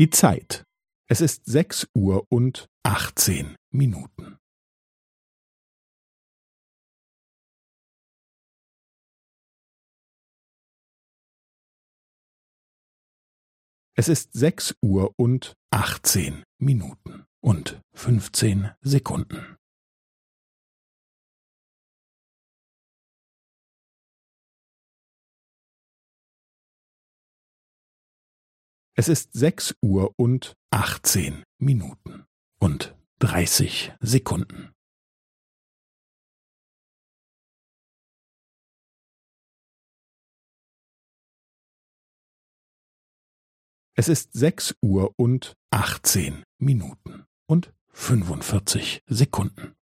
Die Zeit. Es ist sechs Uhr und achtzehn Minuten. Es ist sechs Uhr und achtzehn Minuten und fünfzehn Sekunden. Es ist sechs Uhr und achtzehn Minuten und dreißig Sekunden. Es ist sechs Uhr und achtzehn Minuten und fünfundvierzig Sekunden.